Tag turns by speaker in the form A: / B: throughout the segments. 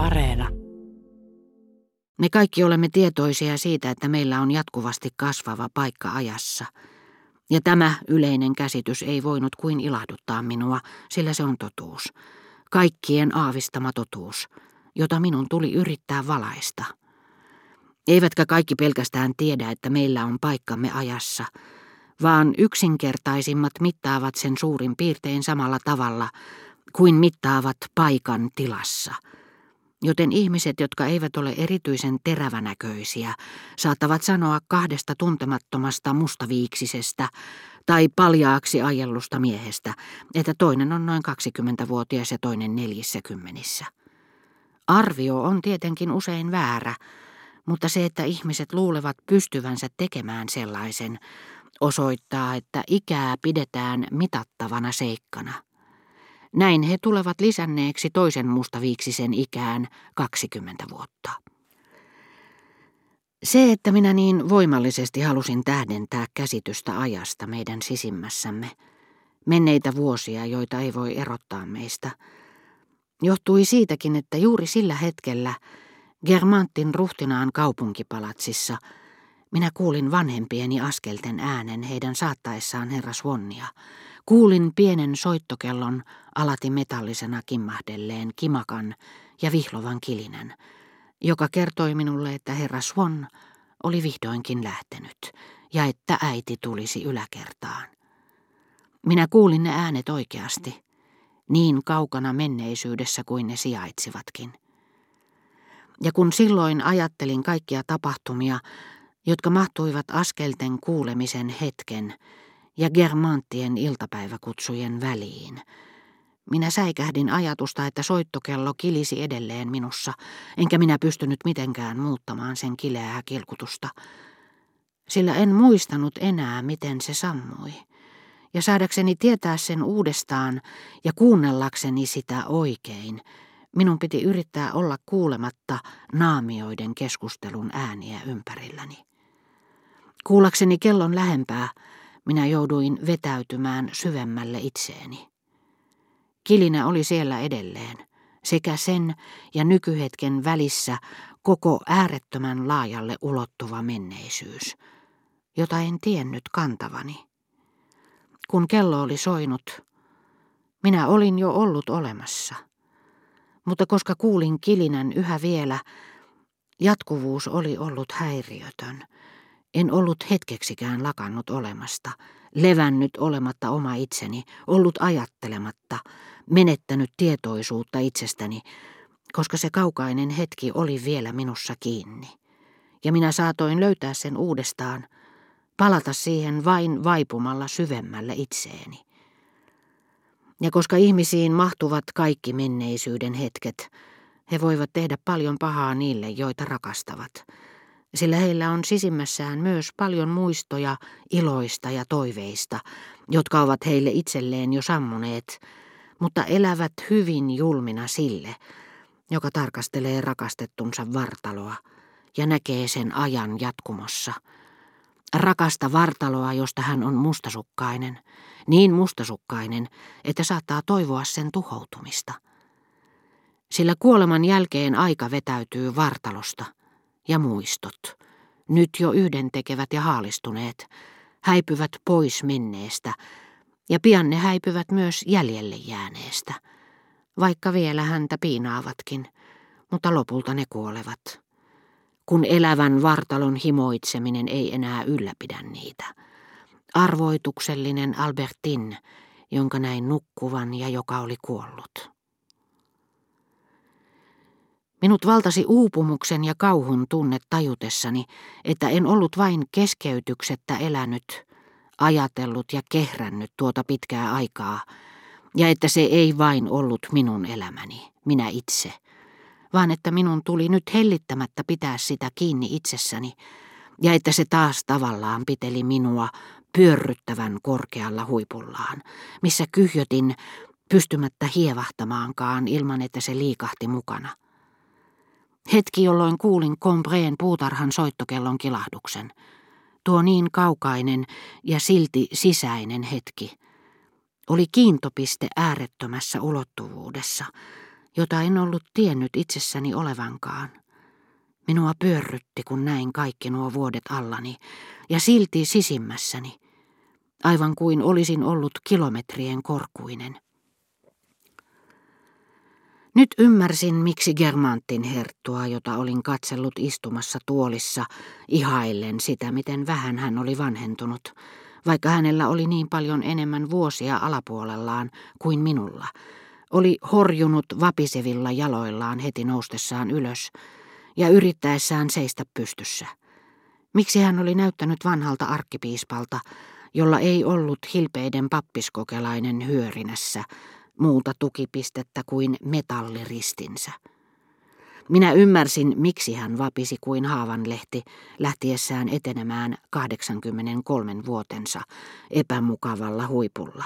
A: Areena.
B: Me kaikki olemme tietoisia siitä, että meillä on jatkuvasti kasvava paikka ajassa. Ja tämä yleinen käsitys ei voinut kuin ilahduttaa minua, sillä se on totuus. Kaikkien aavistama totuus, jota minun tuli yrittää valaista. Eivätkä kaikki pelkästään tiedä, että meillä on paikkamme ajassa, vaan yksinkertaisimmat mittaavat sen suurin piirtein samalla tavalla kuin mittaavat paikan tilassa – joten ihmiset, jotka eivät ole erityisen terävänäköisiä, saattavat sanoa kahdesta tuntemattomasta mustaviiksisestä tai paljaaksi ajellusta miehestä, että toinen on noin 20-vuotias ja toinen neljässä kymmenissä. Arvio on tietenkin usein väärä, mutta se, että ihmiset luulevat pystyvänsä tekemään sellaisen, osoittaa, että ikää pidetään mitattavana seikkana. Näin he tulevat lisänneeksi toisen mustaviiksisen ikään 20 vuotta. Se, että minä niin voimallisesti halusin tähdentää käsitystä ajasta meidän sisimmässämme, menneitä vuosia, joita ei voi erottaa meistä, johtui siitäkin, että juuri sillä hetkellä Germantin ruhtinaan kaupunkipalatsissa minä kuulin vanhempieni askelten äänen heidän saattaessaan herra Swannia – Kuulin pienen soittokellon alati metallisena kimmahdelleen kimakan ja vihlovan kilinän, joka kertoi minulle, että herra Swan oli vihdoinkin lähtenyt ja että äiti tulisi yläkertaan. Minä kuulin ne äänet oikeasti, niin kaukana menneisyydessä kuin ne sijaitsivatkin. Ja kun silloin ajattelin kaikkia tapahtumia, jotka mahtuivat askelten kuulemisen hetken, ja Germanttien iltapäiväkutsujen väliin. Minä säikähdin ajatusta, että soittokello kilisi edelleen minussa, enkä minä pystynyt mitenkään muuttamaan sen kileää kilkutusta, sillä en muistanut enää, miten se sammui. Ja saadakseni tietää sen uudestaan ja kuunnellakseni sitä oikein, minun piti yrittää olla kuulematta naamioiden keskustelun ääniä ympärilläni. Kuullakseni kellon lähempää, minä jouduin vetäytymään syvemmälle itseeni. Kilinä oli siellä edelleen, sekä sen ja nykyhetken välissä koko äärettömän laajalle ulottuva menneisyys, jota en tiennyt kantavani. Kun kello oli soinut, minä olin jo ollut olemassa. Mutta koska kuulin kilinän yhä vielä, jatkuvuus oli ollut häiriötön – en ollut hetkeksikään lakannut olemasta, levännyt olematta oma itseni, ollut ajattelematta, menettänyt tietoisuutta itsestäni, koska se kaukainen hetki oli vielä minussa kiinni. Ja minä saatoin löytää sen uudestaan, palata siihen vain vaipumalla syvemmälle itseeni. Ja koska ihmisiin mahtuvat kaikki menneisyyden hetket, he voivat tehdä paljon pahaa niille, joita rakastavat – sillä heillä on sisimmässään myös paljon muistoja iloista ja toiveista, jotka ovat heille itselleen jo sammuneet, mutta elävät hyvin julmina sille, joka tarkastelee rakastettunsa vartaloa ja näkee sen ajan jatkumossa. Rakasta vartaloa, josta hän on mustasukkainen, niin mustasukkainen, että saattaa toivoa sen tuhoutumista. Sillä kuoleman jälkeen aika vetäytyy vartalosta – ja muistot, nyt jo yhdentekevät ja haalistuneet, häipyvät pois menneestä, ja pian ne häipyvät myös jäljelle jääneestä, vaikka vielä häntä piinaavatkin, mutta lopulta ne kuolevat, kun elävän vartalon himoitseminen ei enää ylläpidä niitä. Arvoituksellinen Albertin, jonka näin nukkuvan ja joka oli kuollut. Minut valtasi uupumuksen ja kauhun tunne tajutessani, että en ollut vain keskeytyksettä elänyt, ajatellut ja kehrännyt tuota pitkää aikaa, ja että se ei vain ollut minun elämäni, minä itse, vaan että minun tuli nyt hellittämättä pitää sitä kiinni itsessäni, ja että se taas tavallaan piteli minua pyörryttävän korkealla huipullaan, missä kyhjötin pystymättä hievahtamaankaan ilman, että se liikahti mukana. Hetki, jolloin kuulin Combreen puutarhan soittokellon kilahduksen. Tuo niin kaukainen ja silti sisäinen hetki oli kiintopiste äärettömässä ulottuvuudessa, jota en ollut tiennyt itsessäni olevankaan. Minua pyörrytti, kun näin kaikki nuo vuodet allani, ja silti sisimmässäni, aivan kuin olisin ollut kilometrien korkuinen. Nyt ymmärsin, miksi Germantin herttua, jota olin katsellut istumassa tuolissa, ihaillen sitä, miten vähän hän oli vanhentunut, vaikka hänellä oli niin paljon enemmän vuosia alapuolellaan kuin minulla, oli horjunut vapisevilla jaloillaan heti noustessaan ylös ja yrittäessään seistä pystyssä. Miksi hän oli näyttänyt vanhalta arkkipiispalta, jolla ei ollut hilpeiden pappiskokelainen hyörinässä, muuta tukipistettä kuin metalliristinsä. Minä ymmärsin, miksi hän vapisi kuin haavanlehti lähtiessään etenemään 83 vuotensa epämukavalla huipulla.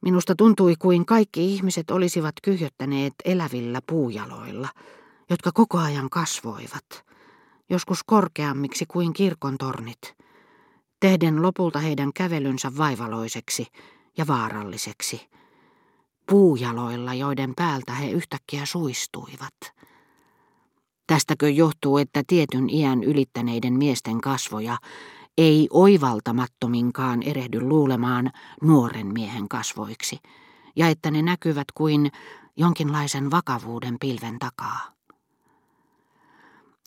B: Minusta tuntui kuin kaikki ihmiset olisivat kyhjöttäneet elävillä puujaloilla, jotka koko ajan kasvoivat, joskus korkeammiksi kuin kirkon tornit, tehden lopulta heidän kävelynsä vaivaloiseksi ja vaaralliseksi puujaloilla, joiden päältä he yhtäkkiä suistuivat. Tästäkö johtuu, että tietyn iän ylittäneiden miesten kasvoja ei oivaltamattominkaan erehdy luulemaan nuoren miehen kasvoiksi, ja että ne näkyvät kuin jonkinlaisen vakavuuden pilven takaa.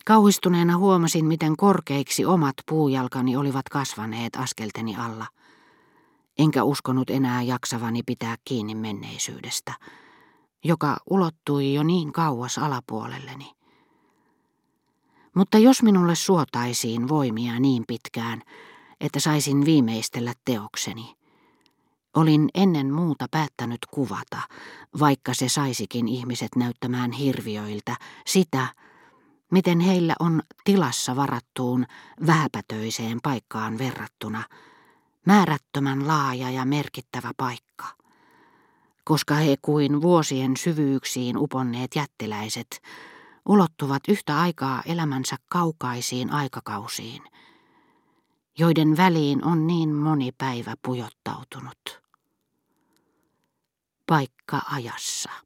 B: Kauhistuneena huomasin, miten korkeiksi omat puujalkani olivat kasvaneet askelteni alla – enkä uskonut enää jaksavani pitää kiinni menneisyydestä, joka ulottui jo niin kauas alapuolelleni. Mutta jos minulle suotaisiin voimia niin pitkään, että saisin viimeistellä teokseni, olin ennen muuta päättänyt kuvata, vaikka se saisikin ihmiset näyttämään hirviöiltä, sitä, miten heillä on tilassa varattuun vähäpätöiseen paikkaan verrattuna – määrättömän laaja ja merkittävä paikka, koska he kuin vuosien syvyyksiin uponneet jättiläiset ulottuvat yhtä aikaa elämänsä kaukaisiin aikakausiin, joiden väliin on niin moni päivä pujottautunut. Paikka ajassa.